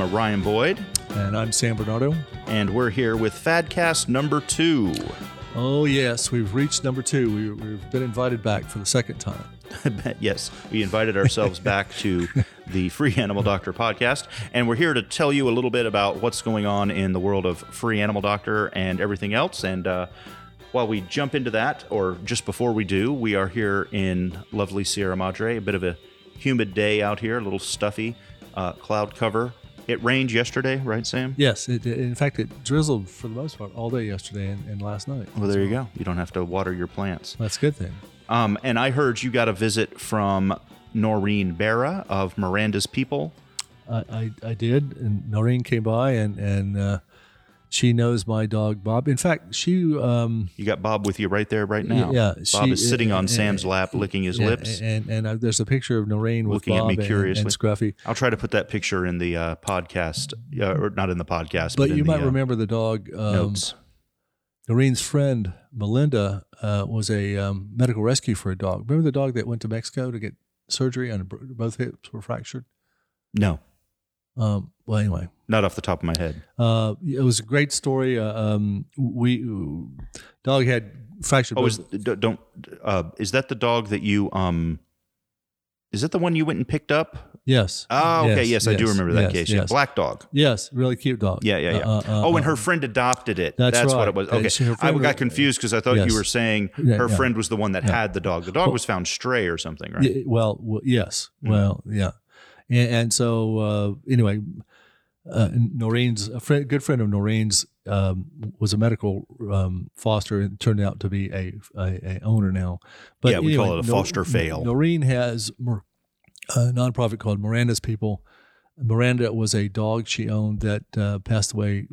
Hello, I'm Ryan Boyd, And I'm Sam Bernardo. and we're here with Fadcast number two. Oh, yes, we've reached number two. We, we've been invited back for the second time. yes, we invited ourselves back to the Free Animal Doctor podcast, and we're here to tell you a little bit about what's going on in the world of Free Animal Doctor and everything else. And uh, while we jump into that, or just before we do, we are here in lovely Sierra Madre, a bit of a humid day out here, a little stuffy, uh, cloud cover. It rained yesterday, right, Sam? Yes, it, it- in fact, it drizzled for the most part all day yesterday and, and last night. Well, there you go. You don't have to water your plants. That's a good thing. Um, and I heard you got a visit from Noreen Barra of Miranda's People. I, I, I did, and Noreen came by, and and uh, she knows my dog Bob. In fact, she um, You got Bob with you right there, right now. yeah, Bob she- is sitting on uh, Sam's lap, licking his lips. and and uh, there's a picture of Noreen with Looking at Bob me and- and, curiously. Scruffy. I'll try to put that picture in the uh, podcast, uh, or not in the podcast, but, But you the, might uh, remember the dog. Um, notes. Noreen's friend Melinda uh, was a um, medical rescue for a dog. Remember the dog that went to Mexico to get surgery and both hips were fractured. No, Um, well, anyway, not off the top of my head. uh, it was a great story. Uh, um, we dog had fractured. Oh, is, don't. Uh, is that the dog that you? Um, is that the one you went and picked up? yes. Oh, okay. Yes, I do remember that yes, case. Yes. black dog. Yes, really cute dog. Yeah, yeah, yeah. Uh, uh, oh, and uh, her friend adopted it. That's what right. it was. Okay, she- I got confused because I thought Yes. you were saying her yeah. friend was the one that had the dog. The dog was found stray or something, right? Yeah, well, well, yes. Mm. Well, yeah. And, and so, uh, anyway, uh, Noreen's a friend, good friend of Noreen's um, was a medical um, foster and turned out to be a, a, a owner now. But Yeah, we call it a foster fail. Noreen has a nonprofit called Miranda's People. Miranda was a dog she owned that uh, passed away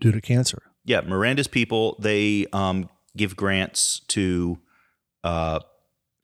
due to cancer. Yeah, Miranda's people they um, give grants to uh,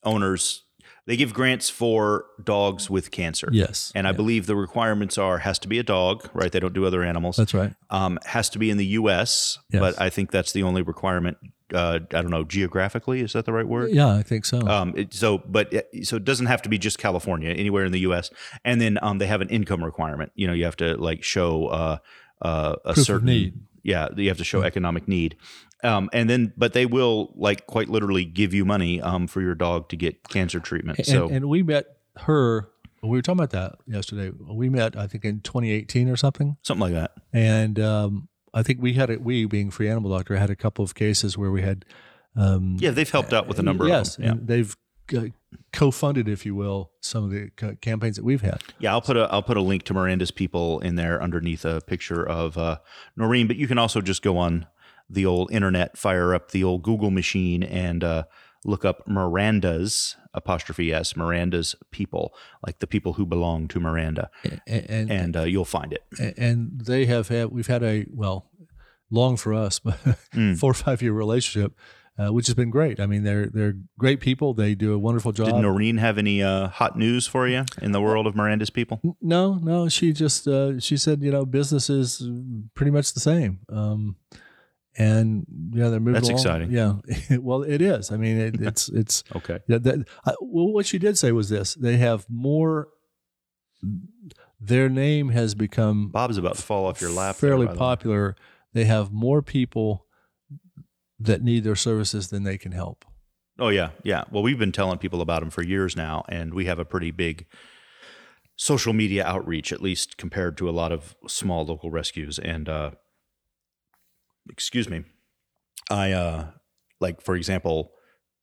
owners. They give grants for dogs with cancer. Yes, And I believe the requirements are has to be a dog, right? They don't do other animals. that's right. Um, has to be in the U.S., Yes. but I think that's the only requirement. Uh, I don't know geographically. Is that the right word? Yeah, I think so. Um, it, so, but it, so it doesn't have to be just California, anywhere in the U.S. And then um, they have an income requirement. You know, you have to like show uh, uh, a Proof of certain need. Yeah, you have to show economic need. Um, and then, but they will like quite literally give you money um, for your dog to get cancer treatment. And, so, and we met her. We were talking about that yesterday. We met, I think, in 2018 or something. something like that. And um, I think we had it. we being free animal doctor had a couple of cases where we had um, Yeah, they've helped out with a number yes, of them. and they've co-funded, if you will, some of the ca- campaigns that we've had. Yeah, I'll put a I'll put a link to Miranda's people in there underneath a picture of uh, Noreen. But you can also just go on the old internet, fire up the old Google machine, and uh, look up Miranda's apostrophe s Miranda's people, like the people who belong to Miranda, And and, and uh, you'll find it. and they have had we've had a well, long for us, but Mm. four or five year relationship. Uh, which has been great. I mean, they're they're great people. They do a wonderful job. Did Noreen have any uh, hot news for you in the world of Miranda's people? No, no. She just uh, she said, you know, business is pretty much the same. Um, and yeah, they're moving. That's along. exciting. Yeah, well, it is. I mean, it, it's it's. Okay. Yeah, that, I, well, what she did say was this: they have more. Their name has become Bob's about to fall off your lap. there, fairly by the popular. They have more people that need their services then they can help. Oh yeah, yeah. Well, we've been telling people about them for years now, and we have a pretty big social media outreach, at least compared to a lot of small local rescues. And uh, excuse me, I uh, like for example,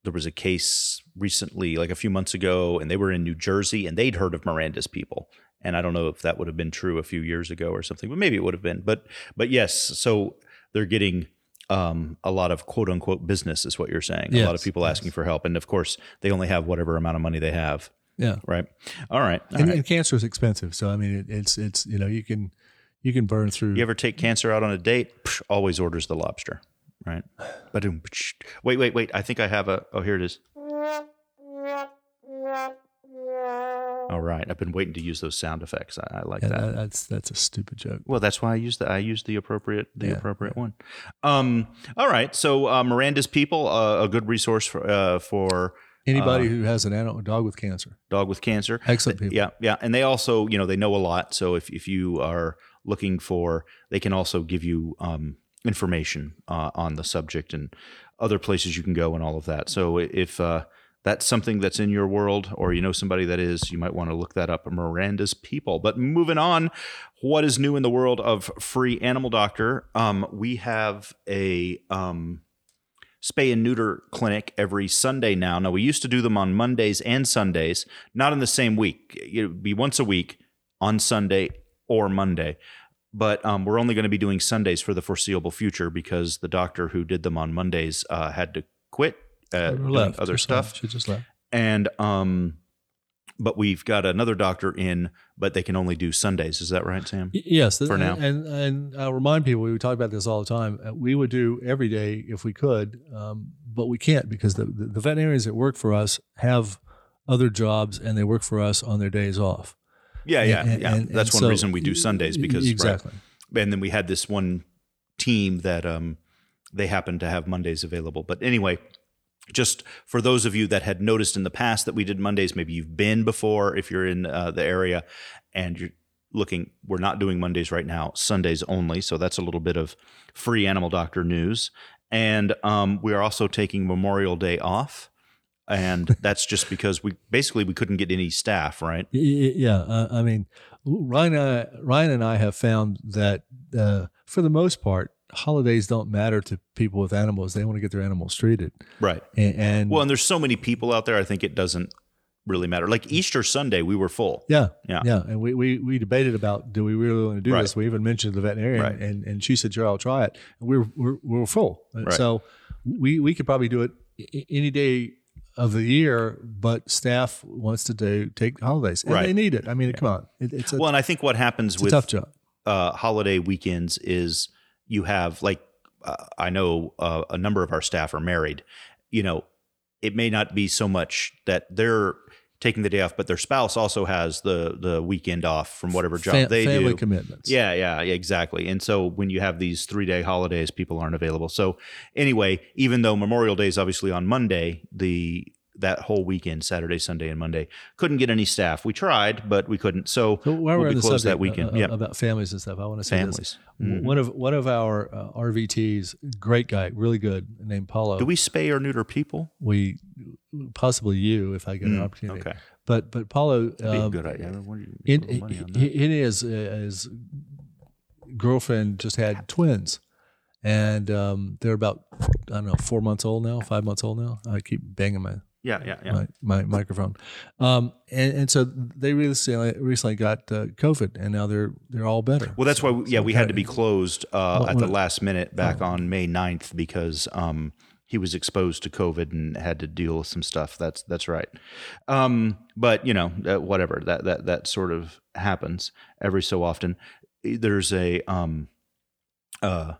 there was a case recently, like a few months ago, and they were in New Jersey, and they'd heard of Miranda's people. And I don't know if that would have been true a few years ago or something, but maybe it would have been. But but yes, so they're getting um, a lot of quote unquote business, is what you're saying. a lot of Yes, people asking for help, and of course, they only have whatever amount of money they have. Yeah, Right. All right. All and, right. and cancer is expensive, so I mean, it, it's it's you know you can you can burn through. You ever take cancer out on a date? Psh, always orders the lobster. Right. Ba-doom. Wait, wait, wait. I think I have a. Oh, here it is. All right. I've been waiting to use those sound effects. I, I like Yeah, that. that- that's that's a stupid joke. Well, that's why I used the I used the appropriate the Yeah, appropriate one. Um, all right. So uh, Miranda's people, uh, a good resource for uh, for Anybody Uh, who has an animal dog with cancer, dog with cancer. excellent people. Yeah, yeah, and they also, you know, they know a lot. So if if you are looking for, they can also give you um, information uh, on the subject and other places you can go and all of that. So if uh, that's something that's in your world, or you know somebody that is, you might want to look that up. Miranda's People. But moving on, what is new in the world of free animal doctor? Um, we have a um, spay and neuter clinic every Sunday now. Now we used to do them on Mondays and Sundays, not in the same week. It would be once a week on Sunday or Monday. But um, we're only going to be doing Sundays for the foreseeable future because the doctor who did them on Mondays uh, had to quit uh, doing left, other stuff something. She just left. and um but we've got another doctor in but they can only do sundays is that right sam Yes, For and, now. and and I'll remind people we talk about this all the time. uh, We would do every day if we could, um, but we can't because the, the the veterinarians that work for us have other jobs and they work for us on their days off. yeah yeah And- yeah and- that's one so- reason we do sundays because right. exactly. and then we had this one team that um they happened to have mondays available but anyway just for those of you that had noticed in the past that we did mondays maybe you've been before if you're in uh, the area and you're looking we're not doing mondays right now sundays only. So that's a little bit of free animal doctor news. And um, we are also taking memorial day off. And that's just because we basically we couldn't get any staff right? Yeah, uh, I mean, Ryan, and I, Ryan and I have found that uh, for the most part, holidays don't matter to people with animals. They want to get their animals treated, right and, and Well, and there's so many people out there. I think it doesn't really matter. Like Easter Sunday, we were full. Yeah, Yeah. yeah, and we, we we debated about do we really want to do Right. this? We even mentioned the veterinarian, Right. and, and she said, "Sure, I'll try it." And we were we were, we were full, Right. so we we could probably do it any day of the year, but staff wants to do take holidays, and Right. they need it. I mean, come on, it, it's a, Well, and I think what happens with tough job. uh, holiday weekends is you have like uh, I know uh, a number of our staff are married. You know, it may not be so much that they're taking the day off, but their spouse also has the the weekend off from whatever job Fa- they family do. commitments. Yeah, yeah, yeah, exactly. And so when you have these three day holidays, people aren't available. So anyway, even though Memorial Day is obviously on Monday, the that whole weekend, Saturday, Sunday, and Monday, couldn't get any staff. We tried, but we couldn't. So, So while we're be on the closed that weekend. uh, yeah, about families and stuff, I want to say families. Mhm. One of one of our uh, RVTs, great guy, really good, named Paulo. Do we spay or neuter people? we possibly you if I get an Mm, opportunity. Okay, But but Paulo, um, good idea. What do you in, put money on in, in his uh, his girlfriend just had twins, and um, they're about I don't know four months old now, five months old now. I keep banging my Yeah, yeah, yeah. my, my microphone, um, and and so they recently recently got uh, COVID, and now they're they're all better. Well, that's why, we, yeah, so we had to be closed uh, at the last minute back Oh. on May 9th because um, he was exposed to COVID and had to deal with some stuff. That's that's right. Um, but you know, uh, whatever that that that sort of happens every so often. There's a um, uh,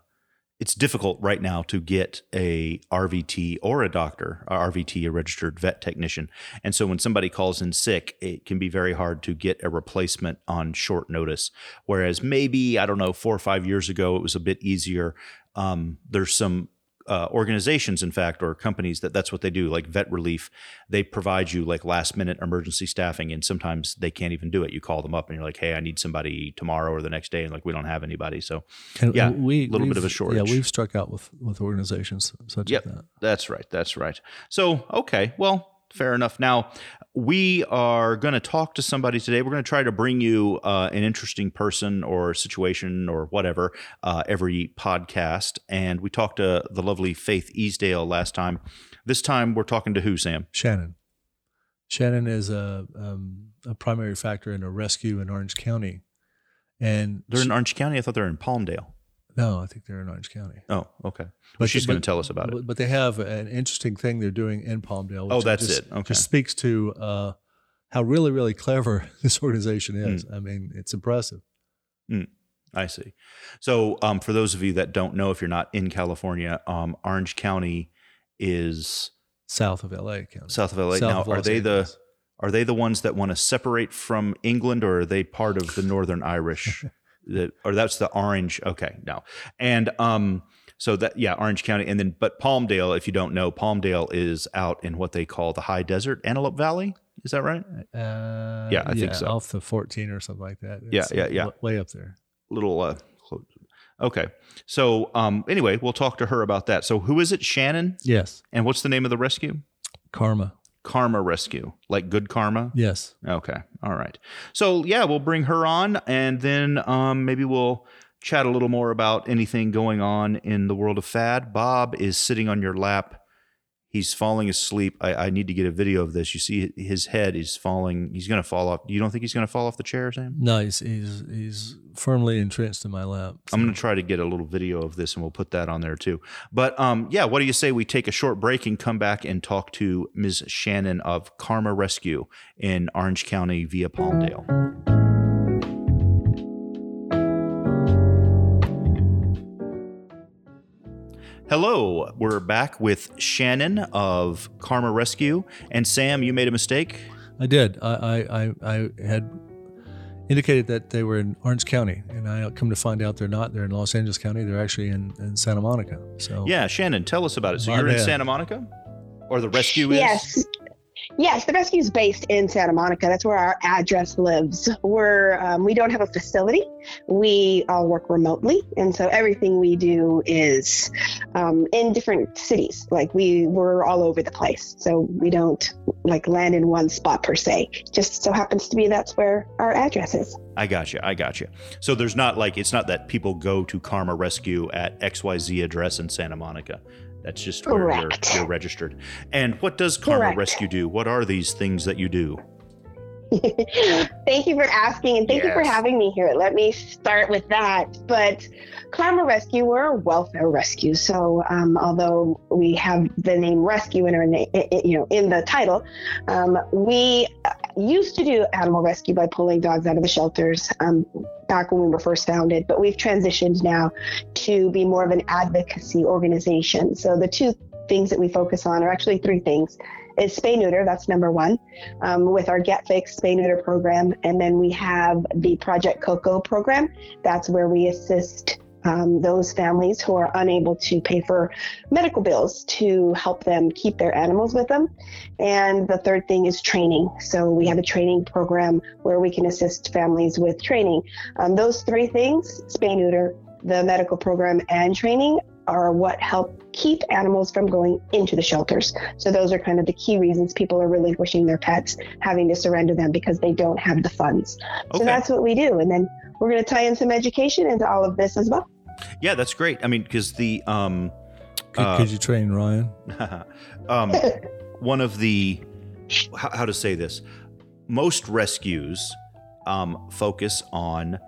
it's difficult right now to get a RVT or a doctor, a RVT, a registered vet technician. And so when somebody calls in sick, it can be very hard to get a replacement on short notice. Whereas maybe, I don't know, four or five years ago, it was a bit easier. Um, there's some uh, organizations, in fact, or companies that that's what they do, like Vet Relief. They provide you like last minute emergency staffing, and sometimes they can't even do it. You call them up and you're like, hey, I need somebody tomorrow or the next day. And like, we don't have anybody. So And yeah, we a little bit of a shortage. Yeah, we've struck out with with organizations such Yep. as that. That's right. That's right. So, okay. Well, fair enough. Now, we are going to talk to somebody today. We're going to try to bring you uh, an interesting person or situation or whatever uh, every podcast. And we talked to the lovely Faith Easdale last time. This time, we're talking to who, Sam? Shannon. Shannon is a um, a primary factor in a rescue in Orange County, and They're she- in Orange County. I thought they're in Palmdale. No, I think they're in Orange County. Oh, okay. Well, But- she's going to tell us about it. But, they have an interesting thing they're doing in Palmdale. Oh, that's just, it. Okay. Just speaks to uh, how really, really clever this organization is. Hmm. I mean, it's impressive. I see. So, um, for those of you that don't know, if you're not in California, um, Orange County is South of LA County. south of LA. South now, of are they the are they the ones that want to separate from England, or are they part of the Northern Irish? That, or that's the Orange? Okay, no. And um, So that yeah, Orange County, and then but Palmdale, if you don't know, Palmdale is out in what they call the high desert, Antelope Valley. Is that right? Uh, Yeah, I think so. Off the 14 or something like that. Yeah, It's, yeah, uh, yeah. Way up there. Little uh, okay. So um, anyway, we'll talk to her about that. So who is it? Shannon, Yes. and what's the name of the rescue? Karma. Karma Rescue, like good karma. Yes. Okay. All right. So yeah, we'll bring her on, and then um, maybe we'll chat a little more about anything going on in the world of fad. Bob is sitting on your lap. He's falling asleep. I, I need to get a video of this. You see, his head is falling. He's going to fall off. You don't think he's going to fall off the chair, Sam? No, he's, he's, he's firmly entrenched in my lap. I'm going to try to get a little video of this, and we'll put that on there too. But um, yeah, what do you say we take a short break and come back and talk to Ms. Shannon of Karma Rescue in Orange County via Palmdale? Hello, we're back with Shannon of Karma Rescue. And Sam, you made a mistake. I did. I, I, I, I had indicated that they were in Orange County, and I come to find out they're not. They're in Los Angeles County. They're actually in, in Santa Monica. So Yeah, Shannon, tell us about it. So My you're in. Santa Monica? Or the rescue is? Yes. Yes, the rescue is based in Santa Monica. That's where our address lives. We're um, we don't have a facility. We all work remotely, and so everything we do is um, in different cities. Like we we're all over the place, so we don't like land in one spot per se. Just so happens to be that's where our address is. I got you. I got you. So there's not like it's not that people go to Karma Rescue at XYZ address in Santa Monica. That's just where you're, you're registered. And what does Karma Correct. Rescue do? What are these things that you do? Thank you for asking and thank you for having me here. Let me start with that. But Karma Rescue, we're a welfare rescue. So um, although we have the name rescue in our name, you know, in the title, um, we uh, used to do animal rescue by pulling dogs out of the shelters um, back when we were first founded. But we've transitioned now to be more of an advocacy organization. So the two things that we focus on are actually three things. Is spay neuter, that's number one um, with our Get Fixed Spay Neuter program. And then we have the Project Coco program. That's where we assist um, those families who are unable to pay for medical bills to help them keep their animals with them. And the third thing is training. So we have a training program where we can assist families with training. Um, those three things spay neuter, the medical program, and training are what help keep animals from going into the shelters. So those are kind of the key reasons people are relinquishing their pets, having to surrender them because they don't have the funds. Okay. So that's what we do. And then we're going to tie in some education into all of this as well. Yeah, that's great. I mean, because the um, could, Uh, could you train Ryan? um, one of the how, how to say this most rescues um, focus on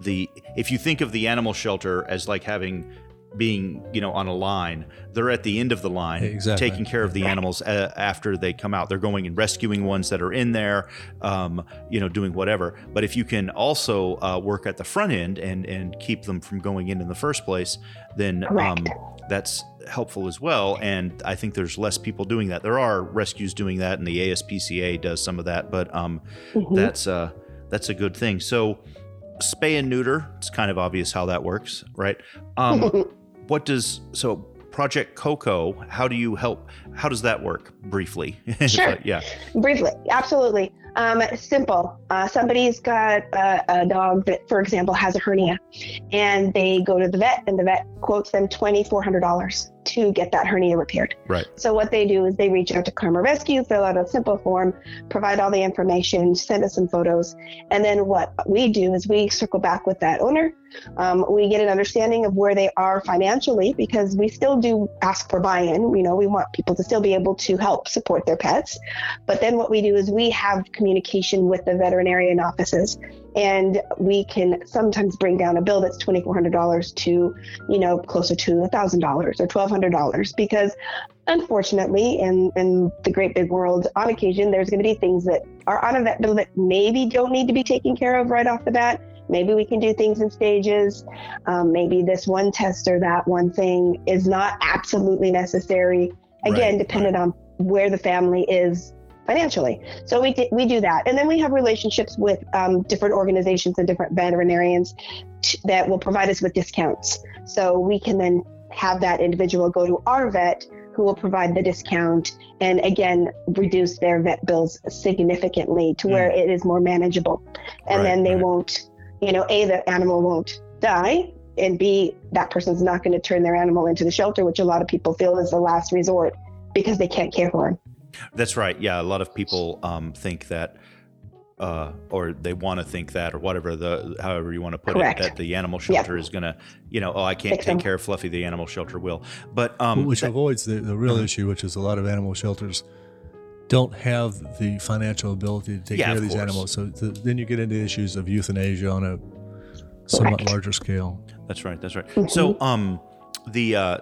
the if you think of the animal shelter as like having being you know on a line they're at the end of the line Exactly. taking care of the animals uh, after they come out. They're going and rescuing ones that are in there um, you know doing whatever. But if you can also uh, work at the front end and and keep them from going in in the first place then um, that's helpful as well. And i think there's less people doing that. There are rescues doing that and the aspca does some of that. But um, Mhm. that's uh that's a good thing. So spay and neuter it's kind of obvious how that works right? Um what does so project coco how do you help how does that work briefly Sure. yeah Briefly, absolutely. Um, simple. Uh, somebody's got a, a dog that, for example, has a hernia, and they go to the vet, and the vet quotes them twenty four hundred dollars to get that hernia repaired. Right. So what they do is they reach out to Karma Rescue, fill out a simple form, provide all the information, send us some photos, and then what we do is we circle back with that owner. Um, we get an understanding of where they are financially because we still do ask for buy-in. You know, we want people to still be able to help support their pets. But then what we do is we have communication with the veterinarian offices and we can sometimes bring down a bill that's $2,400 to, you know, closer to $1,000 or $1,200 because unfortunately in, in the great big world on occasion there's going to be things that are on a vet bill that maybe don't need to be taken care of right off the bat. Maybe we can do things in stages. Um, maybe this one test or that one thing is not absolutely necessary. Again Right, dependent on where the family is financially. So we, we do that. And then we have relationships with um, different organizations and different veterinarians t- that will provide us with discounts. So we can then have that individual go to our vet who will provide the discount and again reduce their vet bills significantly to where it is more manageable. And Right, then they right. won't you know a the animal won't die and b that person's not going to turn their animal into the shelter which a lot of people feel is the last resort because they can't care for him That's right. Yeah, a lot of people um, think that, uh, or they want to think that, or whatever the however you want to put Correct. it, that the animal Yeah. shelter is gonna, you know, oh, I can't Fix take them. care of Fluffy, the animal shelter will. But um, which that- avoids the, the real Uh-huh. issue, which is a lot of animal shelters don't have the financial ability to take Yeah, care of of these course. animals. So th- then you get into issues of euthanasia on a somewhat Correct. larger scale. That's right. That's right. Mhm. So, um, the uh,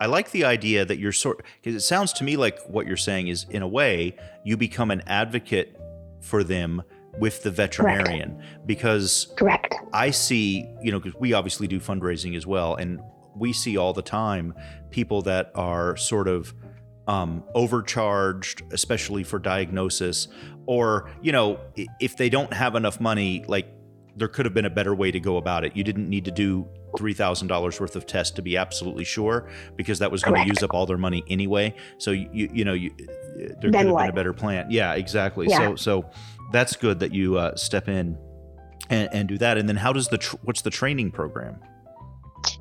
I like the idea that you're sort because it sounds to me like what you're saying is in a way you become an advocate for them with the veterinarian. Because correct. I see, you know, because we obviously do fundraising as well, and we see all the time people that are sort of um, overcharged, especially for diagnosis, or you know, if they don't have enough money, like there could have been a better way to go about it. You didn't need to do three thousand dollars worth of tests to be absolutely sure, because that was going to use up all their money anyway. So you, you, know, you, there could have Then been a better plan. Yeah, exactly. Yeah. So, so that's good that you uh, step in and, and do that. And then how does the tr- what's the training program?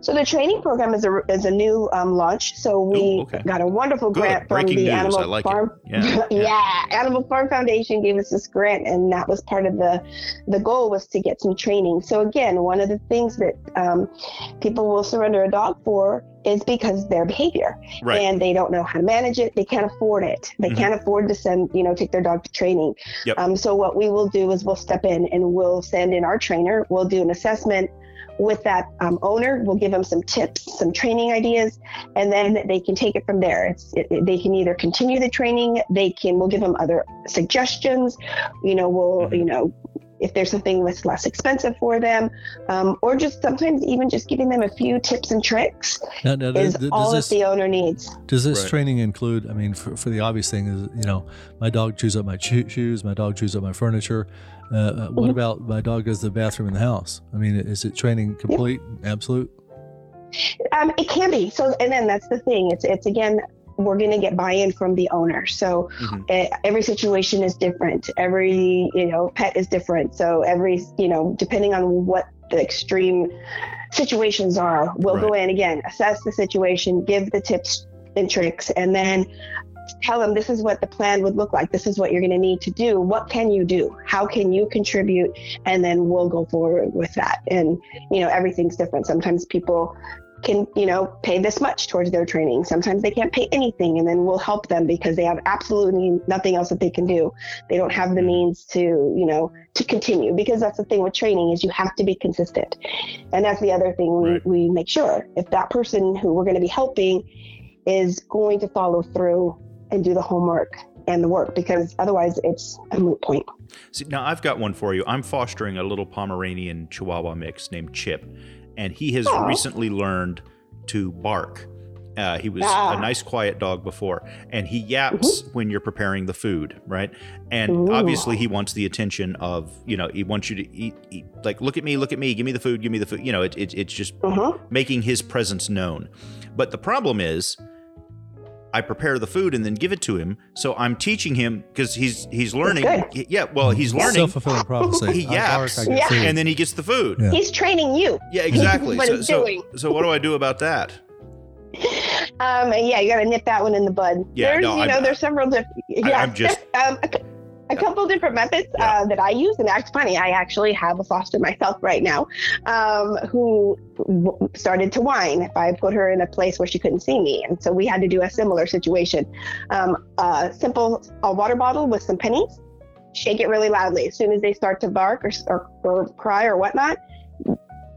So the training program is a is a new um, launch. So we Ooh, okay. got a wonderful Good. grant from Breaking the news. Animal like. Farm. Yeah, yeah. Animal Farm Foundation gave us this grant, and that was part of the the goal was to get some training. So again, one of the things that um, people will surrender a dog for is because their behavior, Right. and they don't know how to manage it. They can't afford it. They Mhm. can't afford to send you know take their dog to training. Yep. Um, so what we will do is we'll step in and we'll send in our trainer. We'll do an assessment with that um, owner. We'll give them some tips, some training ideas, and then they can take it from there. It's, it, it- they can either continue the training, they can. We'll give them other suggestions. You know, we'll Mhm. you know. If there's something that's less expensive for them, um, or just sometimes even just giving them a few tips and tricks Now, now, is does, does all this, that the owner needs. does this Right. training include? I mean, for, for the obvious thing is, you know, my dog chews up my shoes, my dog chews up my furniture. Uh, uh, what Mhm. about my dog goes to the bathroom in the house? I mean, is it training complete, absolute? Um, it can be. So, and then that's the thing. It's it's again, we're going to get buy-in from the owner. So Mhm. uh, every situation is different. Every you know pet is different. So every you know depending on what the extreme situations are, we'll go in again, assess the situation, give the tips and tricks, and then tell them this is what the plan would look like. This is what you're going to need to do. What can you do? How can you contribute? And then we'll go forward with that. And you know everything's different. Sometimes people can you know pay this much towards their training sometimes they can't pay anything and then we'll help them because they have absolutely nothing else that they can do they don't have the means to you know to continue because that's the thing with training is you have to be consistent and that's the other thing we, Right. we make sure if that person who we're going to be helping is going to follow through and do the homework and the work because otherwise it's a moot point See, now I've got one for you. I'm fostering a little Pomeranian Chihuahua mix named Chip, and he has recently learned to bark. Uh, he was Ah. a nice, quiet dog before, and he yaps when you're preparing the food, right? And Ooh. obviously, he wants the attention of, you know, he wants you to eat, eat, like, look at me, look at me, give me the food, give me the food. You know, it, it, it's just uh-huh. making his presence known. But the problem is, I prepare the food and then give it to him. So I'm teaching him because he's he's learning. good. Yeah, well, he's learning, Self fulfilling prophecy. He I bark, yaps. I Yeah. food. and then he gets the food. Yeah. he's training you Yeah, exactly. What so, he's so, doing. so what do I do about that? Um, yeah, you got to nip that one in the bud. Yeah, there's, no, you I'm- know, there's several different. Yeah, I'm just- um, a, couple different methods Yeah. uh, that I use, and that's funny. I actually have a foster myself right now, um, who w- started to whine if I put her in a place where she couldn't see me, and so we had to do a similar situation. Um, a simple a water bottle with some pennies. Shake it really loudly. As soon as they start to bark or, or, or cry or whatnot,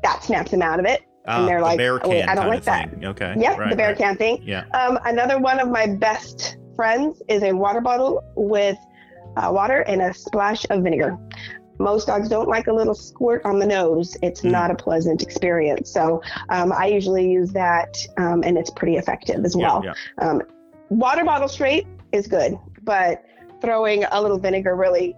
that snaps them out of it. and they're the like, bear "Oh, can I don't like that." thing. Okay. Yep, right, the bear right. can thing. Yeah. Um, another one of my best friends is a water bottle with uh, water and a splash of vinegar. Most dogs don't like a little squirt on the nose. It's Mm. not a pleasant experience. So um, I usually use that, um, and it's pretty effective as Yeah, well. yeah. Um, water bottle straight is good, but throwing a little vinegar really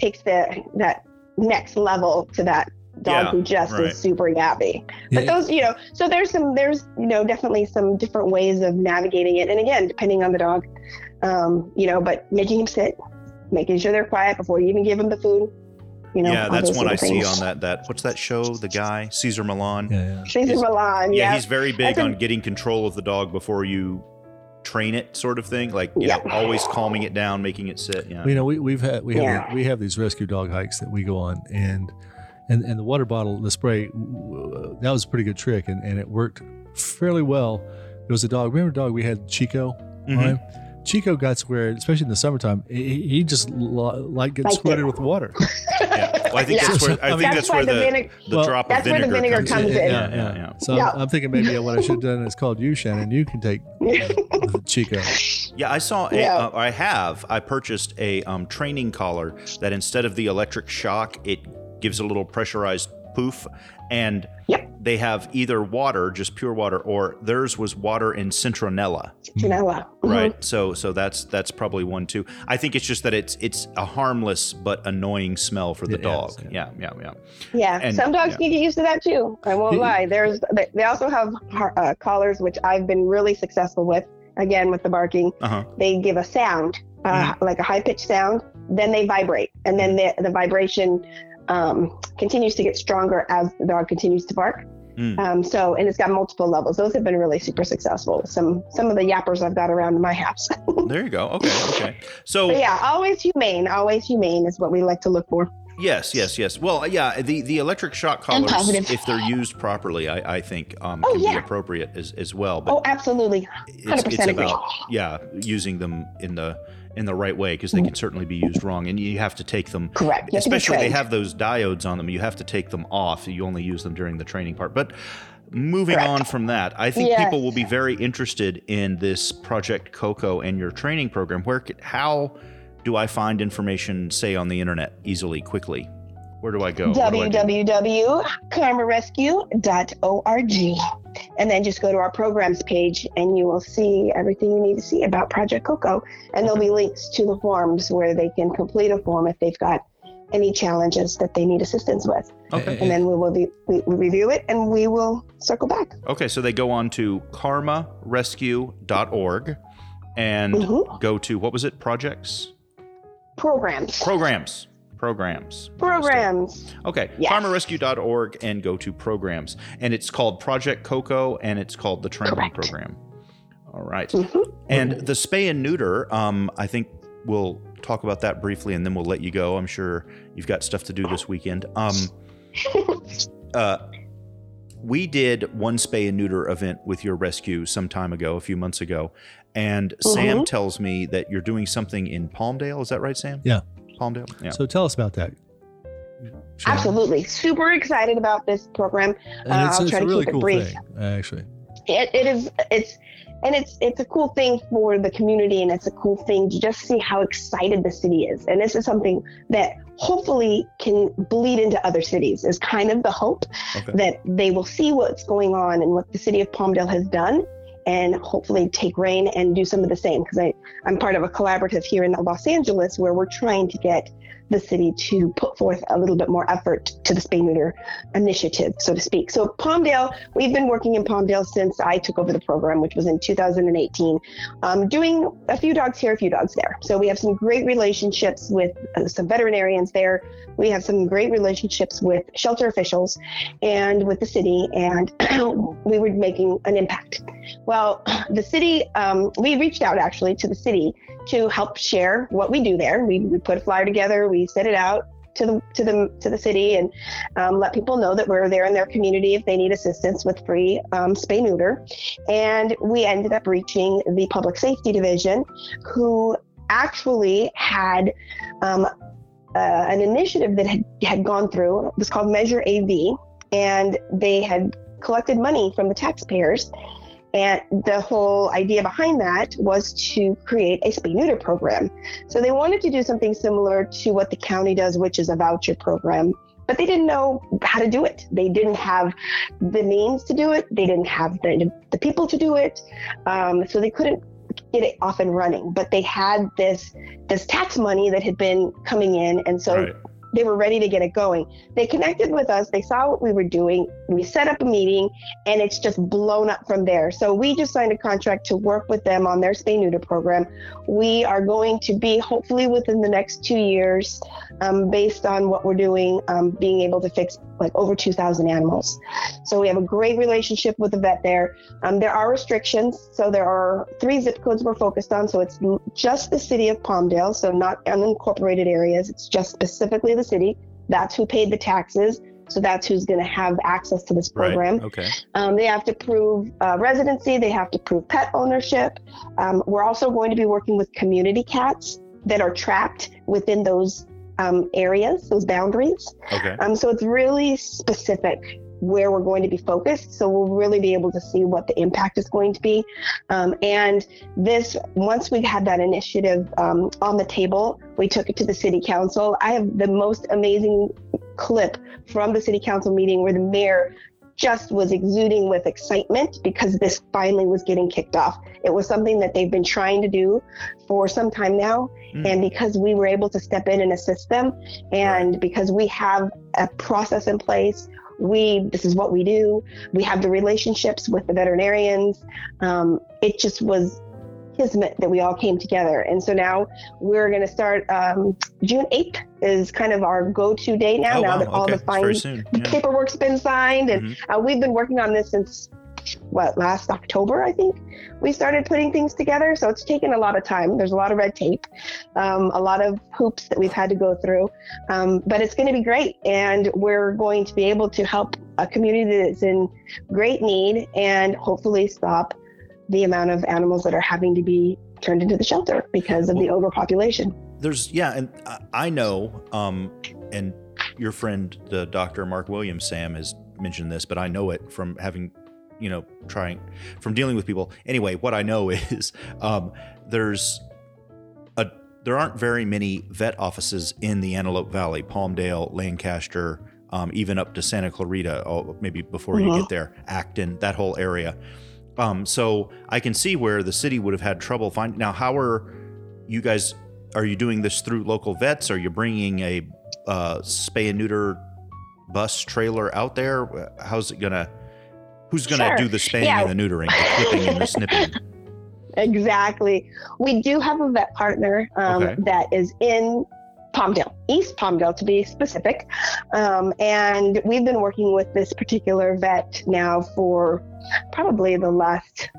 takes the that next level to that dog Yeah, who just right. is super yappy. But Yeah. those, you know, so there's some, there's, you know, definitely some different ways of navigating it. And again, depending on the dog, um, you know, but making him sit, making sure they're quiet before you even give them the food. You know, yeah, that's one I little see on that. That what's that show? The guy Cesar Millan. Yeah, yeah. Cesar Is- Millan, Yeah, yeah. he's very big a- on getting control of the dog before you train it, sort of thing. Like you Yeah. know, always calming it down, making it sit. Yeah. You know, we, we've had we have Yeah. we have these rescue dog hikes that we go on, and and and the water bottle, the spray, that was a pretty good trick, and, and it worked fairly well. There was a dog. Remember, the dog we had Chico. Mhm. On? Chico got to where, especially in the summertime, he, he just li- like getting Liked squirted it. with water. Yeah. Well, I think Yeah. that's where I I mean- think that's, that's where the, the, vinegar. the Well, drop of that's where the vinegar, vinegar comes comes in. in. Yeah, yeah, yeah. So Yeah. I'm, I'm thinking maybe what I should have done is called you, Shannon. You can take the Chico. Yeah, I saw. A, Yeah. uh, I have. I purchased a um, training collar that instead of the electric shock, it gives a little pressurized poof, and Yep. They have either water, just pure water, or theirs was water in citronella. Janela. Mhm. Right. So so that's that's probably one too. I think it's just that it's it's a harmless but annoying smell for the It is, dog. yeah. yeah, yeah, yeah. Yeah, And- some dogs yeah. can get used to that too. I won't lie. There's they- they also have uh, collars which I've been really successful with. Again, with the barking, Uh huh. they give a sound, uh, like a high pitched sound. Then they vibrate, and then the the vibration um, continues to get stronger as the dog continues to bark. Mm. Um, so, and it's got multiple levels. Those have been really super successful. Some some of the yappers I've got around my house. There you go. Okay. Okay. So but yeah, always humane. Always humane is what we like to look for. Yes, yes, yes. Well, yeah, the, the electric shock collars, if they're used properly, I, I think um, Oh, can be appropriate as, as well. But Oh, absolutely. it's, 100% it's agree. about yeah, using them in the in the right way because they can mm. certainly be used wrong, and you have to take them. Correct. Especially they have those diodes on them. You have to take them off. You only use them during the training part. But moving Correct. on from that, I think people will be very interested in this Project Coco and your training program. Where how do I find information, say on the internet, easily, quickly? Where do I go? What do I do? www.karmarescue.org. And then just go to our programs page and you will see everything you need to see about Project Coco. And there'll be links to the forms where they can complete a form if they've got any challenges that they need assistance with. Okay. And then we will be, we, we review it and we will circle back. Okay, so they go on to karmarescue.org and Mhm. go to what was it? Projects? Programs. Programs. Programs. Programs. Okay, Yes. karmarescue.org and go to programs. And it's called Project Coco and it's called the training Correct. program. All right. Mhm. And the spay and neuter, um, I think we'll talk about that briefly and then we'll let you go. I'm sure you've got stuff to do this weekend. Um, uh, we did one spay and neuter event with your rescue some time ago, a few months ago. And Sam Mhm. tells me that you're doing something in Palmdale. Is that right, Sam? Yeah. Palmdale? Yeah. So tell us about that. Shannon. Absolutely. Super excited about this program. And Uh, it's, I'll it's try a to really keep it cool brief. thing, actually. it, it is it's and it's it's a cool thing for the community and it's a cool thing to just see how excited the city is and this is something that hopefully can bleed into other cities is kind of the hope Okay. that they will see what's going on and what the city of palmdale has done and hopefully take reign and do some of the same because i'm part of a collaborative here in los angeles where we're trying to get the city to put forth a little bit more effort to the spay neuter initiative, so to speak. So Palmdale, we've been working in Palmdale since I took over the program, which was in 2018, um, doing a few dogs here, a few dogs there. So we have some great relationships with uh, some veterinarians there. We have some great relationships with shelter officials and with the city, and we were making an impact. Well, the city, um, we reached out actually to the city to help share what we do there. We, we put a flyer together, we set it out to the to the to the city, and um, let people know that we're there in their community if they need assistance with free um, spay neuter. And we ended up reaching the public safety division, who actually had. Um, uh, an initiative that had, had gone through it was called Measure AV, and they had collected money from the taxpayers and the whole idea behind that was to create a spay neuter program. So they wanted to do something similar to what the county does, which is a voucher program. But they didn't know how to do it. They didn't have the means to do it. They didn't have the, the people to do it. Um, so they couldn't get it off and running. But they had this this tax money that had been coming in, and so Right. They were ready to get it going. They connected with us. They saw what we were doing. We set up a meeting, and it's just blown up from there. So we just signed a contract to work with them on their spay neuter program. We are going to be hopefully within the next two years, um, based on what we're doing, um, being able to fix like over 2,000 animals. So we have a great relationship with the vet there. Um, there are restrictions. So there are three zip codes we're focused on. So it's just the city of Palmdale, so not unincorporated areas. It's just specifically the city. That's who paid the taxes. So that's who's going to have access to this program. Right. Okay. Um, they have to prove uh, residency. They have to prove pet ownership. Um, we're also going to be working with community cats that are trapped within those um, areas, those boundaries. Okay. Um, so it's really specific where we're going to be focused. So we'll really be able to see what the impact is going to be. Um, and this, once we had that initiative um, on the table, we took it to the city council. I have the most amazing clip from the city council meeting where the mayor just was exuding with excitement because this finally was getting kicked off. It was something that they've been trying to do for some time now. Mm. And because we were able to step in and assist them, and because we have a process in place, we this is what we do. We have the relationships with the veterinarians. Um, it just was kismet that we all came together. And so now we're going to start um, June 8th is kind of our go-to date now. oh, now wow. that all okay. the fine very soon. the Yeah. paperwork's been signed and Mhm. uh, we've been working on this since what last october i think we started putting things together. So it's taken a lot of time. There's a lot of red tape um, a lot of hoops that we've had to go through. Um, but it's going to be great and we're going to be able to help a community that's in great need and hopefully stop the amount of animals that are having to be turned into the shelter because of the overpopulation. There's yeah, and I- know, um, and your friend, the Dr. Mark Williams, Sam, has mentioned this, but I know it from having, you know, trying from dealing with people. Anyway, what I know is um, there's a there aren't very many vet offices in the Antelope Valley, Palmdale, Lancaster, um, even up to Santa Clarita, oh, maybe before you get there, Acton, that whole area. Um, so I can see where the city would have had trouble finding. Now, how are you guys? Are you doing this through local vets? Are you bringing a uh, spay and neuter bus trailer out there? How's it gonna? Who's gonna Sure. do the spaying Yeah. and the neutering, the clipping and the snipping? Exactly. We do have a vet partner um, Okay. that is in Palmdale, East Palmdale to be specific. Um, and we've been working with this particular vet now for probably the last,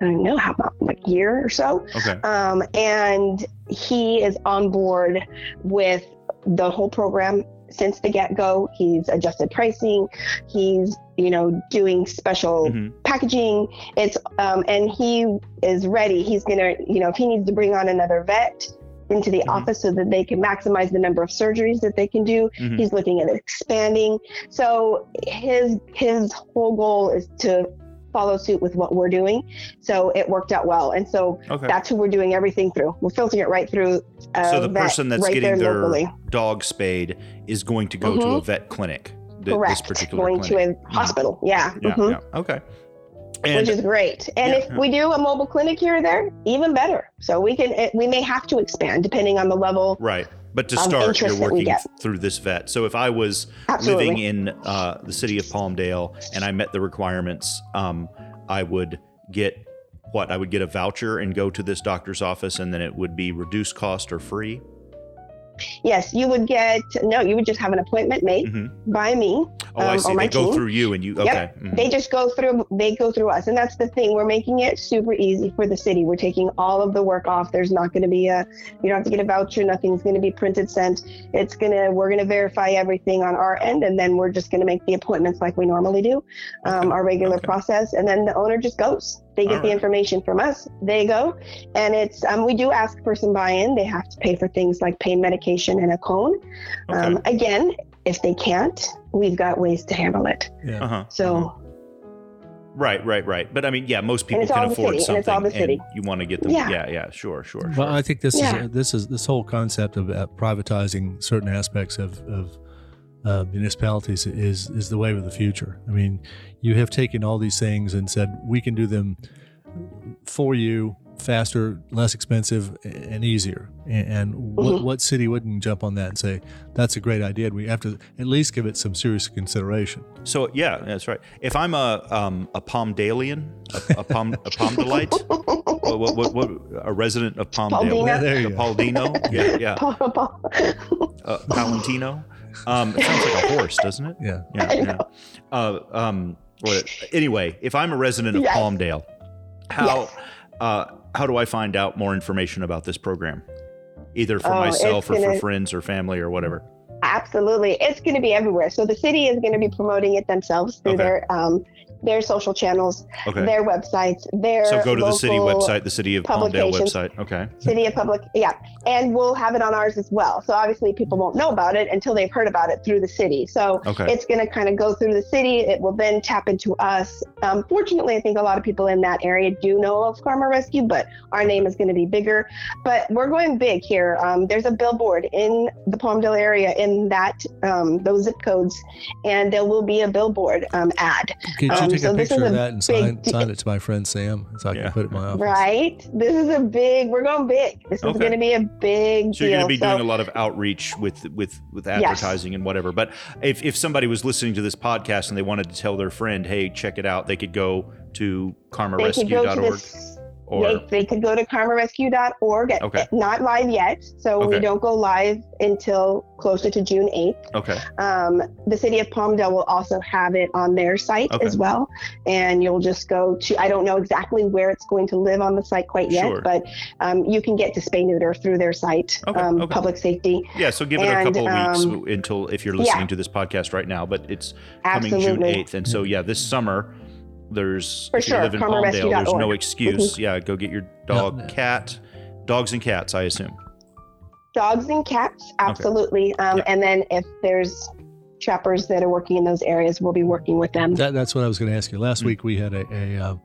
I don't know, how about like year or so. Okay. Um, and he is on board with the whole program since the get-go. He's adjusted pricing. He's, you know, doing special Mhm. packaging. It's um, and he is ready. He's gonna, you know, if he needs to bring on another vet into the Mhm. office so that they can maximize the number of surgeries that they can do. Mhm. He's looking at expanding. So his his whole goal is to follow suit with what we're doing. So it worked out well, and so Okay. that's who we're doing everything through. We're filtering it right through. Uh, so the vet person that's right getting their locally. dog spayed is going to go to a vet clinic. th- correct This particular going clinic. to a hospital. Yeah. yeah, mhm. yeah. Okay. And which is great. And Yeah, if we do a mobile clinic here or there, even better. So we can it, we may have to expand depending on the level. right, but to start, you're interest that we working through this vet. So if I was Absolutely. living in uh, the city of Palmdale and I met the requirements, um, I would get what? I would get a voucher and go to this doctor's office, and then it would be reduced cost or free. Yes, you would get no, you would just have an appointment made hmm by me. Oh, I Um, see. or my They go team. through you, and you. Okay. mhm. They just go through they go through us. And that's the thing. We're making it super easy for the city. We're taking all of the work off. There's not going to be a you don't have to get a voucher, nothing's going to be printed sent. It's going to we're going to verify everything on our end and then we're just going to make the appointments like we normally do. Um, Okay. our regular Okay. process and then the owner just goes. They get All the information from us. They go, and it's um, we do ask for some buy-in. They have to pay for things like pain medication and a cone. Okay. Um, again, if they can't, we've got ways to handle it. Yeah. uh-huh. So. uh-huh. Right, right, right. But I mean, yeah, most people can afford city, something, and it's all the city. you want to get them. Yeah, Yeah. yeah, sure, sure, sure. Well, I think this Yeah. is this is this whole concept of uh, privatizing certain aspects of, of uh, municipalities is is the wave of the future. I mean, you have taken all these things and said we can do them for you faster, less expensive, and easier. And, and what, Mhm. what city wouldn't jump on that and say that's a great idea? We have to at least give it some serious consideration. So yeah, that's right. If I'm a um, a Palmdalian, a, a Palm a Palmdalite, what, what, what, what, a resident of Palmdale, Paulina. There you a go. Paldino, yeah, yeah, uh, Palantino. Um, it sounds like a horse, doesn't it? Yeah. Yeah, yeah. Uh, um, what, anyway, if I'm a resident of Yes. Palmdale, how Yes. uh, how do I find out more information about this program? Either for Oh, myself it's or for gonna- friends or family or whatever. Absolutely. It's going to be everywhere. So the city is going to be promoting it themselves through Okay. their um, their social channels, Okay. their websites, their So go to the city website, the city of Palmdale website. Okay. City of Public, yeah, and we'll have it on ours as well. So obviously, people won't know about it until they've heard about it through the city. So Okay. it's going to kind of go through the city. It will then tap into us. Um, fortunately, I think a lot of people in that area do know of Karma Rescue, but our name is going to be bigger. But we're going big here. Um, there's a billboard in the Palmdale area in that um, those zip codes, and there will be a billboard um, ad. Could you Um, take so a this is picture of a that and sign, big- sign it to my friend Sam so I Yeah. can put it in my office? Right? This is a big. We're going big. This is going to be a big So you're going to be So- doing a lot of outreach with with with advertising and whatever. But if if somebody was listening to this podcast and they wanted to tell their friend, "Hey, check it out," they could go to they could go to karmarescue.org or they, they could go to karmarescue.org. Okay. Not live yet, so Okay. we don't go live until closer to June 8th. okay, Um, the city of Palmdale will also have it on their site Okay. as well, and you'll just go to. I don't know exactly where it's going to live on the site quite yet, Sure. but um, you can get to spay neuter through their site, Okay, um, public safety. yeah. So give it a couple of weeks um, until if you're listening yeah. to this podcast right now. But it's coming Absolutely. June eighth, and so yeah, this summer. There's For if you sure, live in Palmdale, there's no karmarescue.org. excuse. Yeah, go get your dog, No. cat, dogs and cats. I assume. dogs and cats absolutely um, Yeah. and then if there's trappers that are working in those areas we'll be working with them That, that's what I was going to ask you. Last Mm. week we had a a, uh,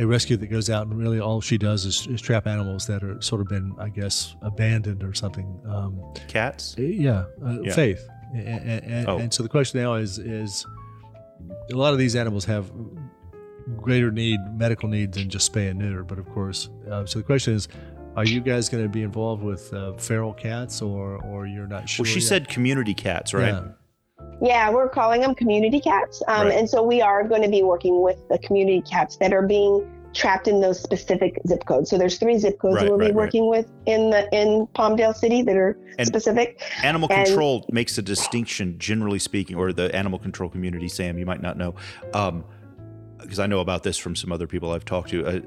a rescue that goes out and really all she does is, is trap animals that are sort of been, I guess, abandoned or something. Um, Cats. yeah, uh, Yeah. faith. And, and, Oh. and so the question now is is a lot of these animals have greater need, medical needs than just spay and neuter. But of course, uh, so the question is. Are you guys going to be involved with uh, feral cats, or or you're not sure? Well, she yet? said community cats, right? Yeah. yeah we're calling them community cats um, Right. and so we are going to be working with the community cats that are being trapped in those specific zip codes so there's three zip codes Right, we'll right, be right. working with in the in palmdale city that are And- specific Animal And- control makes a distinction, generally speaking, or the animal control community, Sam, you might not know, because I know about this from some other people I've talked to. Uh,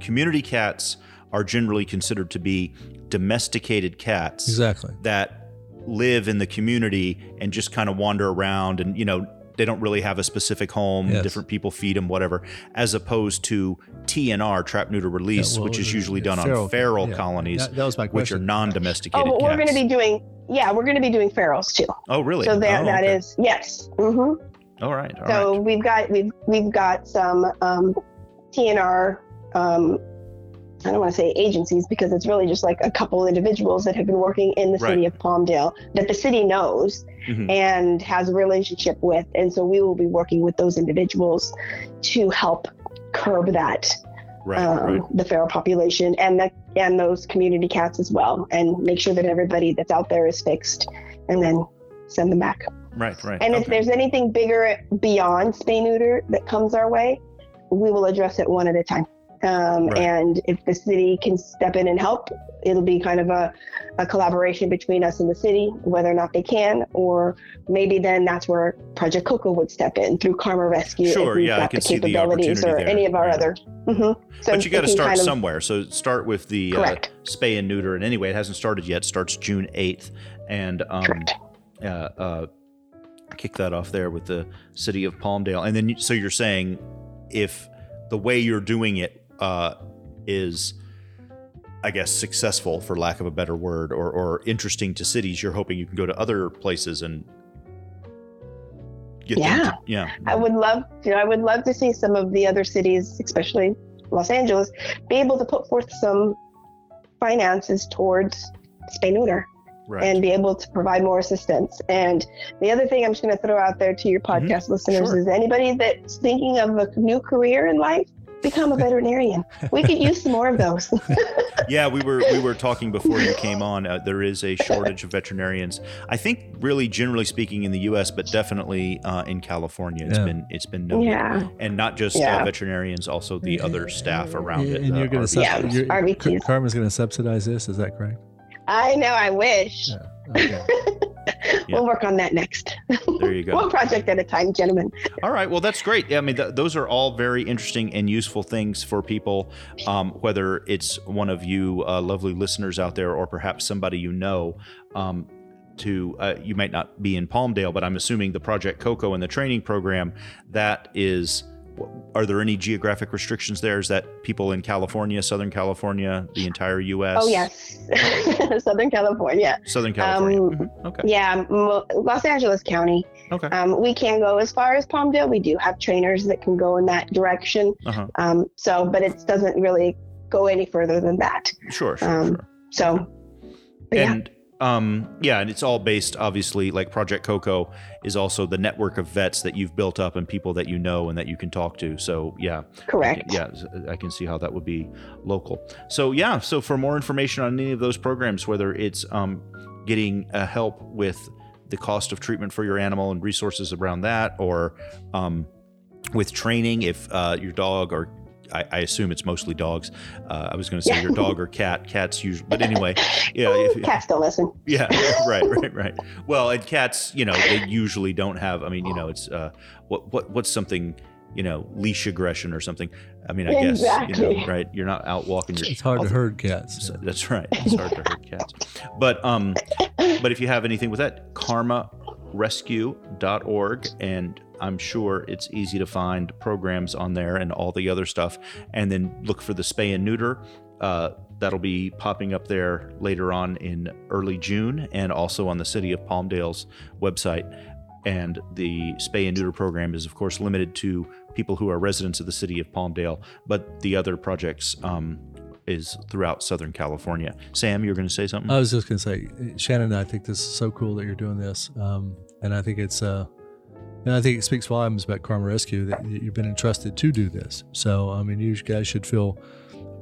community cats are generally considered to be domesticated cats Exactly. that live in the community and just kind of wander around and, you know, they don't really have a specific home. Yes. Different people feed them, whatever. As opposed to TNR, trap, neuter, release, Yeah, well, which is usually done feral- on feral yeah. colonies, That, that was my which are question. oh non-domesticated but we're going to be doing yeah we're going to be doing ferals too oh, really? so there oh, that okay. is yes hmm All right. All so right. we've got we've we've got some um, TNR. Um, I don't want to say agencies because it's really just like a couple individuals that have been working in the city Right. of Palmdale that the city knows Mhm. and has a relationship with, and so we will be working with those individuals to help curb that Right. um, right. the feral population and the and those community cats as well, and make sure that everybody that's out there is fixed, and then send them back. Right. Right. And if there's anything bigger beyond spay neuter that comes our way, we will address it one at a time. Um, Right. And if the city can step in and help, it'll be kind of a, a collaboration between us and the city, whether or not they can, or maybe then that's where Project Coco would step in through Karma Rescue. Sure, yeah, I can the see the capabilities or there, any of our yeah. other. hmm So but you got to start kind of- somewhere. So start with the uh, spay and neuter. And anyway, it hasn't started yet. Starts June eighth, and um, Correct. Uh, uh, kick that off there with the city of Palmdale. And then, so you're saying if the way you're doing it uh, is, I guess, successful, for lack of a better word, or, or interesting to cities, you're hoping you can go to other places and get Yeah. to- yeah. I would love, you know, I would love to see some of the other cities, especially Los Angeles, be able to put forth some finances towards spay neuter right. and be able to provide more assistance. And the other thing I'm just going to throw out there to your podcast listeners Mm-hmm. Sure. is anybody that's thinking of a new career in life, become a veterinarian. We could use some more of those. yeah, we were we were talking before you came on. Uh, there is a shortage of veterinarians. I think, really, generally speaking, in the U.S., but definitely uh, in California, it's Yeah. been it's been noted. yeah. and not just uh, veterinarians, also the other staff around it. And uh, you're going are- to Yeah, subsidize. RVTs. Karma's going to subsidize this. Is that correct? I know. I wish. Yeah. Okay. We'll work on that next. there you go. One project at a time, gentlemen. All right. Well, that's great. I mean, th- those are all very interesting and useful things for people, um, whether it's one of you uh, lovely listeners out there or perhaps somebody you know. Um, to uh, you might not be in Palmdale, but I'm assuming the Project Coco and the training program that is. Are there any geographic restrictions there? Is that people in California, Southern California, the entire U.S.? Oh yes, Southern California. Southern California. Um, Mhm. Okay. Yeah, Los Angeles County. Okay. Um, we can go as far as Palmdale. We do have trainers that can go in that direction. Uh-huh. Um, so, but it doesn't really go any further than that. Sure. Sure. Um, sure. So, but yeah. Um yeah and it's all based obviously like project coco is also the network of vets that you've built up and people that you know and that you can talk to. So yeah. Correct. yeah i can see how that would be local. So yeah so for more information on any of those programs whether it's um getting uh, help with the cost of treatment for your animal and resources around that or um with training if uh, your dog or I, I assume it's mostly dogs. Uh, I was going to say Yeah. your dog or cat. Cats usually, but anyway, yeah. If, Cats don't listen. yeah, right, right, right. Well, and cats, you know, they usually don't have. I mean, you know, it's uh, what what what's something, you know, leash aggression or something. I mean, I guess, you know, right? You're not out walking your. It's hard to herd cats. so- That's right. It's hard to herd cats. But um, but if you have anything with that, karmarescue.org, and I'm sure it's easy to find programs on there and all the other stuff. And then look for the spay and neuter. Uh, that'll be popping up there later on in early June, and also on the City of Palmdale's website. And the spay and neuter program is, of course, limited to people who are residents of the city of Palmdale, but the other projects um, is throughout Southern California. Sam, you're going to say something? I was just going to say, Shannon, I think this is so cool that you're doing this, um, and I think it's, uh, and I think it speaks volumes about Karma Rescue that you- you've been entrusted to do this. So, I mean, you guys should feel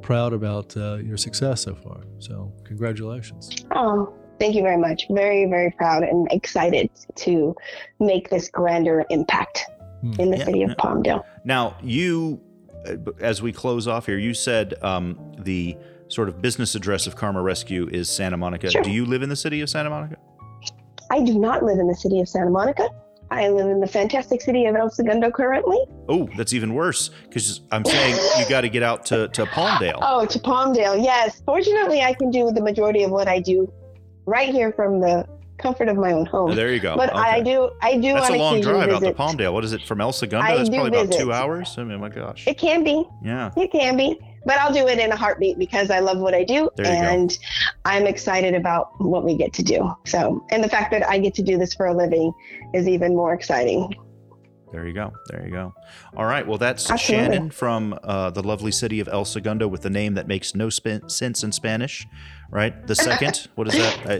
proud about uh, your success so far. So, congratulations. Oh, thank you very much. Very, very proud and excited to make this grander impact Hmm. in the Yeah, city of yeah. Palmdale. Now, you, uh, as we close off here, you said um, the sort of business address of Karma Rescue is Santa Monica. Sure. Do you live in the city of Santa Monica? I do not live in the city of Santa Monica. I live in the fantastic city of El Segundo currently. Oh, that's even worse because I'm saying you got to get out to, to Palmdale. Oh, to Palmdale. Yes. Fortunately, I can do the majority of what I do right here from the comfort of my own home. there you go. but I do, I do That's a long drive out to visit. Palmdale. What is it from El Segundo? I That's probably about two hours. I mean, my gosh. It can be. Yeah. It can be. But I'll do it in a heartbeat because I love what I do you go. and I'm excited about what we get to do. So, and the fact that I get to do this for a living is even more exciting. There you go. There you go. All right. Well, that's Absolutely. Shannon from uh, the lovely city of El Segundo with the name that makes no sp- sense in Spanish, right? The second. what is that? I,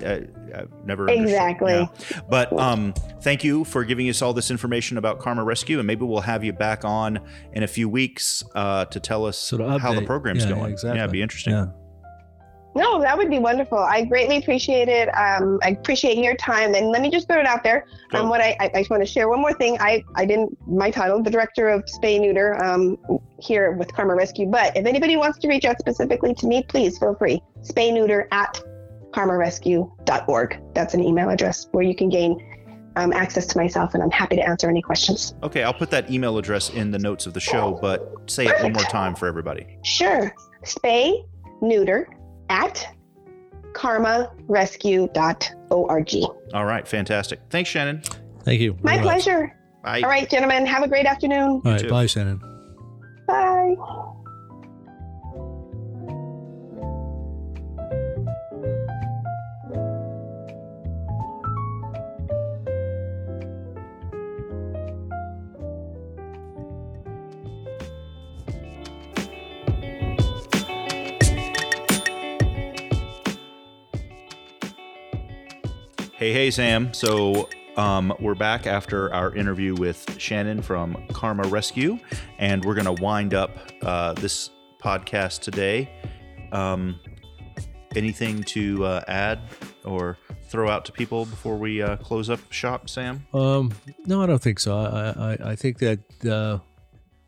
I, I've never. Exactly. Yeah. But um, thank you for giving us all this information about Karma Rescue, and maybe we'll have you back on in a few weeks uh, to tell us So to how the update. program's Yeah, yeah, going. exactly. Yeah, it'd be interesting. Yeah. No, that would be wonderful. I greatly appreciate it. Um, I appreciate your time. And let me just throw it out there. Go. Um, what I, I, I just want to share one more thing. I, I didn't, my title, the director of Spay Neuter um, here with Karma Rescue. But if anybody wants to reach out specifically to me, please feel free. Spay Neuter at karmarescue.org. That's an email address where you can gain um, access to myself. And I'm happy to answer any questions. Okay, I'll put that email address in the notes of the show, but say it one more time for everybody. Sure. Spay Neuter at karmarescue.org. All right, fantastic. Thanks, Shannon. Thank you. My pleasure. Bye. All right, gentlemen, have a great afternoon. All right. Bye, Shannon. Bye. Hey, hey, Sam. So Um, we're back after our interview with Shannon from Karma Rescue, and we're going to wind up uh, this podcast today. Um, anything to uh, add or throw out to people before we uh, close up shop, Sam? Um, no, I don't think so. I I, I think that uh,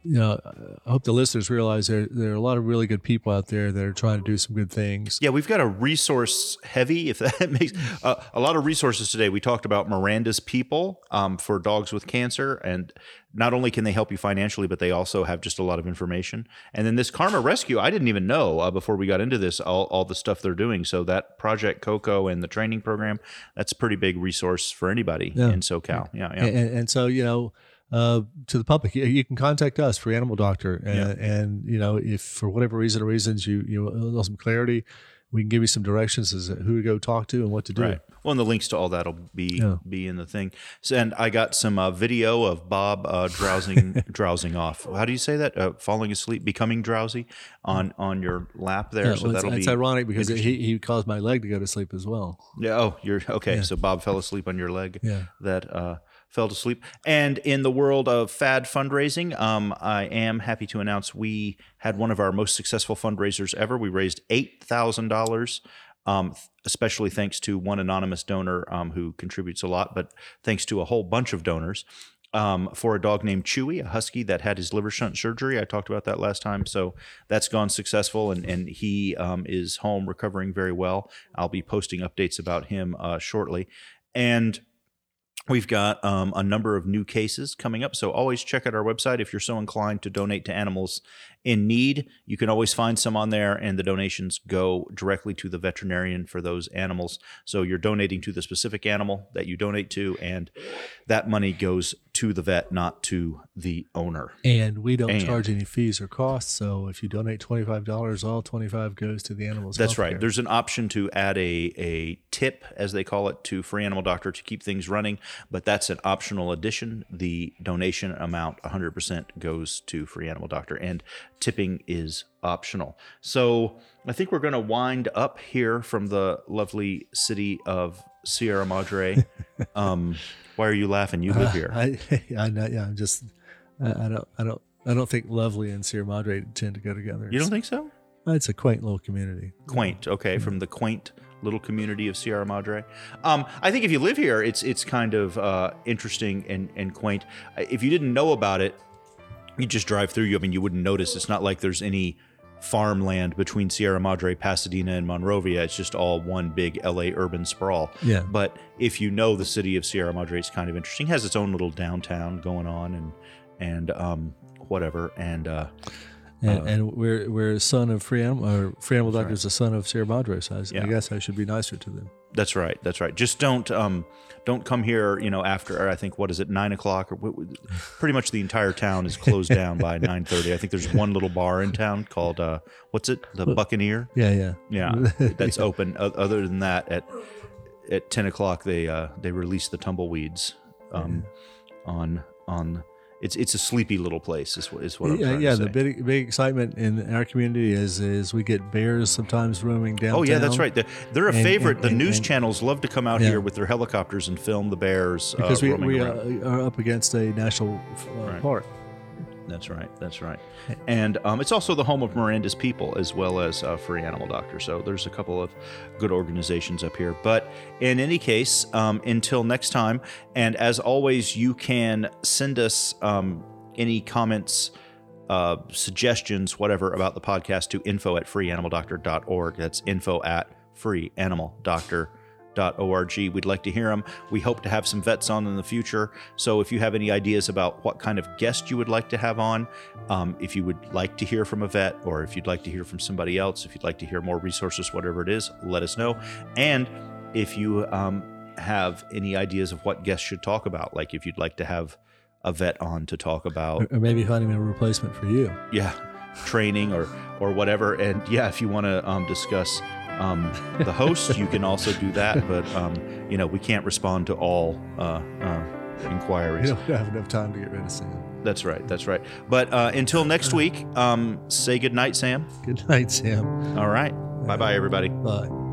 you know I hope the listeners realize there there are a lot of really good people out there that are trying to do some good things. Yeah, we've got a resource heavy, if that makes uh, a lot of resources today. We talked about Miranda's People um, for dogs with cancer, and not only can they help you financially, but they also have just a lot of information. And then this Karma Rescue, I didn't even know uh, before we got into this all, all the stuff they're doing. So that Project Coco and the training program, that's a pretty big resource for anybody Yeah. in SoCal. Yeah, yeah. And, and so you know. Uh, to the public, you, you can contact us for Animal Doctor, and, Yeah. and you know if for whatever reason or reasons you you want some clarity, we can give you some directions as to who to go talk to and what to do. Right. Well, and the links to all that'll be Yeah. be in the thing. So, and I got some uh, video of Bob uh, drowsing drowsing off. How do you say that? Uh, falling asleep, becoming drowsy on on your lap there. Yeah, so well, that'll it's be It's ironic because he, he caused my leg to go to sleep as well. Yeah. Oh, you're okay. So Bob fell asleep on your leg. Yeah. That uh, fell to sleep. And in the world of fad fundraising, um, I am happy to announce we had one of our most successful fundraisers ever. We raised eight thousand dollars. Um, especially thanks to one anonymous donor um, who contributes a lot, but thanks to a whole bunch of donors um, for a dog named Chewy, a husky that had his liver shunt surgery. I talked about that last time. So that's gone successful, and, and he um, is home recovering very well. I'll be posting updates about him uh, shortly. And We've got um, a number of new cases coming up, so always check out our website if you're so inclined to donate to animals in need. You can always find some on there, and the donations go directly to the veterinarian for those animals. So you're donating to the specific animal that you donate to, and that money goes to the vet, not to the owner. And we don't And- charge any fees or costs. So if you donate twenty five dollars, all twenty five goes to the animals. That's healthcare. right. There's an option to add a, a tip, as they call it, to Free Animal Doctor to keep things running, but that's an optional addition. The donation amount 100% goes to Free Animal Doctor, and tipping is optional. So I think we're going to wind up here from the lovely city of Sierra Madre. um, why are you laughing? You live here. I, I know. Yeah, I'm just. I, I don't. I don't. I don't think Lovely and Sierra Madre tend to go together. You don't think so? It's a quaint little community. quaint okay from the quaint little community of sierra madre um, i think if you live here it's it's kind of uh, interesting and, and quaint Uh, if you didn't know about it you just drive through you i mean you wouldn't notice it's not like there's any farmland between sierra madre pasadena and monrovia it's just all one big la urban sprawl Yeah. but if you know the city of sierra madre it's kind of interesting it has its own little downtown going on and and um, whatever and uh, And, and we're we're a son of Free Animal. Or Free Animal Doctor is a son of Sierra Madre. So I, Yeah. guess I should be nicer to them. That's right. That's right. Just don't um, don't come here. You know, after I think what is it nine o'clock or pretty much the entire town is closed down by nine thirty. I think there's one little bar in town called uh, what's it? The Buccaneer. Yeah, yeah, Yeah, that's open. O- Other than that, at at ten o'clock they uh, they release the tumbleweeds um, on on. It's it's a sleepy little place. Is what is what I'm yeah. yeah the big big excitement in our community is is we get bears sometimes roaming down. Oh yeah, that's right. They're, they're a And- favorite. and- the and- news channels love to come out Yeah. here with their helicopters and film the bears Because uh, we, we uh, are up against a national uh, Right. park. That's right. That's right. And um, it's also the home of Miranda's People as well as uh, Free Animal Doctor. So there's a couple of good organizations up here. But in any case, um, until next time, and as always, you can send us um, any comments, uh, suggestions, whatever about the podcast to info at freeanimaldoctor.org. That's info at freeanimaldoctor.org. We'd like to hear them. We hope to have some vets on in the future. So if you have any ideas about what kind of guest you would like to have on, um, if you would like to hear from a vet, or if you'd like to hear from somebody else, if you'd like to hear more resources, whatever it is, let us know. And if you um, have any ideas of what guests should talk about, like if you'd like to have a vet on to talk about Or, or maybe finding a replacement for you. yeah training or or whatever and yeah if you want to um, discuss um, the host you can also do that but um, you know we can't respond to all uh, uh, We inquiries don't have enough time to get rid of Sam. that's right that's right but uh, until next week um, say good night sam Good night, Sam. all right bye bye everybody Bye.